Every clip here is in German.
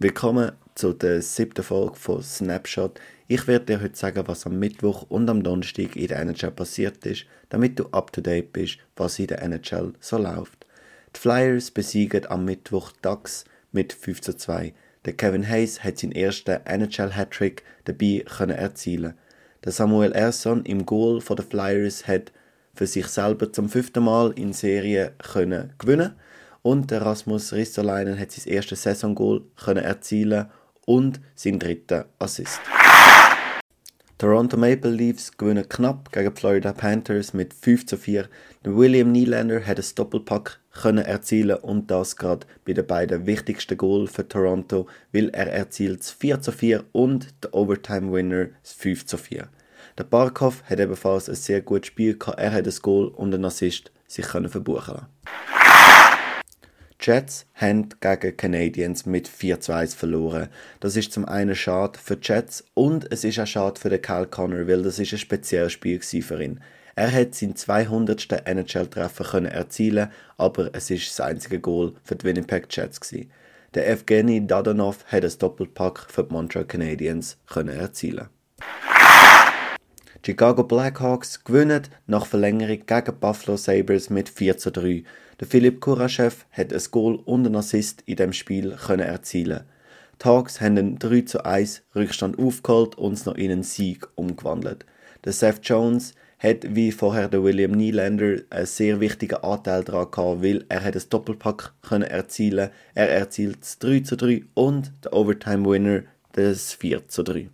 Willkommen zu der siebten Folge von Snapshot. Ich werde dir heute sagen, was am Mittwoch und am Donnerstag in der NHL passiert ist, damit du up to date bist, was in der NHL so läuft. Die Flyers besiegen am Mittwoch Ducks mit 5 zu 2. Der Kevin Hayes hat seinen ersten NHL-Hattrick dabei können erzielen. Der Samuel Erson im Goal den Flyers hat für sich selber zum fünften Mal in Serie können gewinnen und der Rasmus Ristolainen hat sein erstes Saisongoal können erzielen und seinen dritten Assist. Toronto Maple Leafs gewinnen knapp gegen die Florida Panthers mit 5 zu 4. Der William Nylander hat ein Doppelpack können erzielen und das gerade bei den beiden wichtigsten Goal für Toronto, weil er erzielt das 4 zu 4 und der Overtime Winner das 5 zu 4. Der Barkov hat ebenfalls ein sehr gutes Spiel gehabt. Er hat ein Goal und einen Assist sich können verbuchen lassen. Jets haben gegen Canadiens mit 4 zu 1 verloren. Das ist zum einen schade für die Jets und es ist auch schade für den Kyle Connor, weil das ist ein spezielles Spiel für ihn. Er hat seinen 200. NHL-Treffer erzielen, aber es ist das einzige Goal für die Winnipeg Jets. Der Evgeny Dadonov hat ein Doppelpack für die Montreal Canadiens erzielen. Chicago Blackhawks gewinnen nach Verlängerung gegen Buffalo Sabres mit 4 zu 3. Der Philipp Kuraschew hat ein Goal und einen Assist in dem Spiel können erzielen. Die Hawks haben einen 3 zu 1 Rückstand aufgeholt und es noch in einen Sieg umgewandelt. Der Seth Jones hat wie vorher der William Nylander einen sehr wichtigen Anteil daran gehabt, weil er hat ein Doppelpack können erzielen. Er erzielt das 3 zu 3 und der Overtime Winner das 4 zu 3.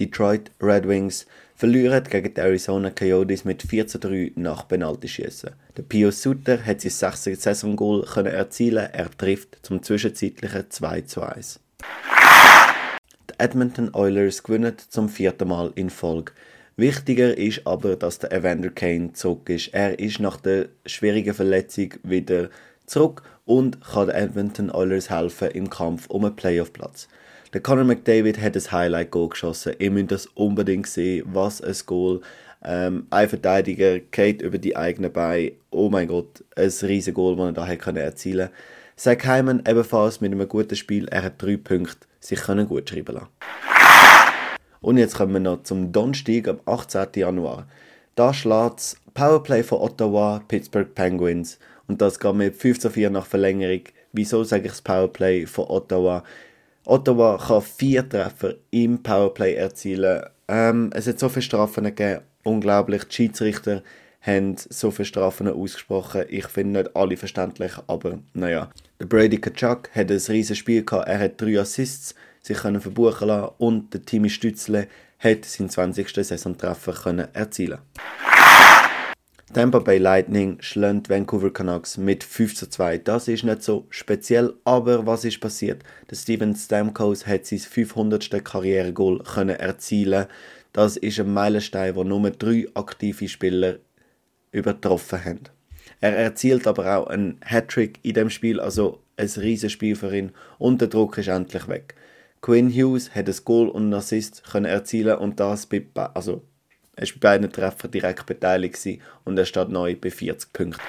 Detroit Red Wings verlieren gegen die Arizona Coyotes mit 4 zu 3 nach Penaltyschießen. Der Pio Sutter hat sein sechstes Saisongoal erzielen. Er trifft zum zwischenzeitlichen 2 zu 1. Die Edmonton Oilers gewinnen zum vierten Mal in Folge. Wichtiger ist aber, dass der Evander Kane zurück ist. Er ist nach der schwierigen Verletzung wieder zurück und kann den Edmonton Oilers helfen im Kampf um einen Playoff-Platz. Der Conor McDavid hat ein Highlight-Goal geschossen. Ihr müsst das unbedingt sehen. Was ein Goal. Ähm, ein Verteidiger geht über die eigenen Beine. Oh mein Gott, ein riesiges Goal, das er da hat erzielen konnte. Zach Hyman ebenfalls mit einem guten Spiel. Er hat drei Punkte sich können gut schreiben lassen. Und jetzt kommen wir noch zum Donnerstag am 18. Januar. Da schlägt das Powerplay von Ottawa Pittsburgh Penguins. Und das geht mit 5 zu 4 nach Verlängerung. Wieso sage ich das Powerplay von Ottawa? Ottawa kann vier Treffer im Powerplay erzielen. Ähm, es hat so viele Strafen gegeben, unglaublich. Die Schiedsrichter haben so viele Strafen ausgesprochen. Ich finde nicht alle verständlich, aber naja. Der Brady Kachuk hat ein riesiges Spiel gehabt. Er hat drei Assists sich können verbuchen lassen und der Timmy Stützle hat seinen 20. Saisontreffer können erzielen. Tampa Bay Lightning schlägt Vancouver Canucks mit 5 zu 2. Das ist nicht so speziell, aber was ist passiert? Der Steven Stamkos hat sein 500. Karrieregoal können erzielen. Das ist ein Meilenstein, wo nur drei aktive Spieler übertroffen haben. Er erzielt aber auch einen Hattrick in dem Spiel, also ein riesiges Spiel für ihn und der Druck ist endlich weg. Quinn Hughes hat ein Goal und einen Assist erzielen und das bei, also er war bei beiden Treffern direkt beteiligt und er steht neu bei 40 Punkten.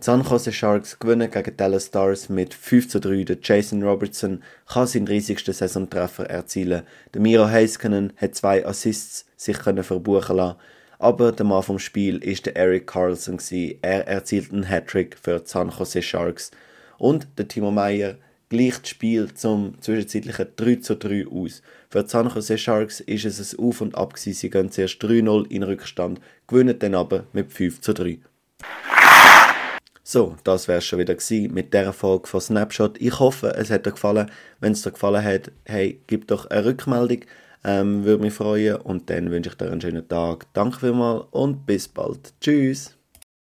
Die San Jose Sharks gewinnen gegen Dallas Stars mit 5 zu 3. Der Jason Robertson kann seinen riesigsten Saisontreffer erzielen. Der Miro Heiskanen hat zwei Assists sich können verbuchen lassen. Aber der Mann vom Spiel ist der Eric Carlson. Er erzielt einen Hattrick für die San Jose Sharks. Und der Timo Meyer gleicht das Spiel zum zwischenzeitlichen 3 zu 3 aus. Für die San Jose Sharks ist es ein Auf und Ab gewesen. Sie gehen zuerst 3-0 in Rückstand, gewinnen dann aber mit 5 zu 3. So, das wäre schon wieder gewesen mit dieser Folge von Snapshot. Ich hoffe, es hat dir gefallen. Wenn es dir gefallen hat, hey, gib doch eine Rückmeldung. Ähm, würde mich freuen. Und dann wünsche ich dir einen schönen Tag. Danke vielmals und bis bald. Tschüss.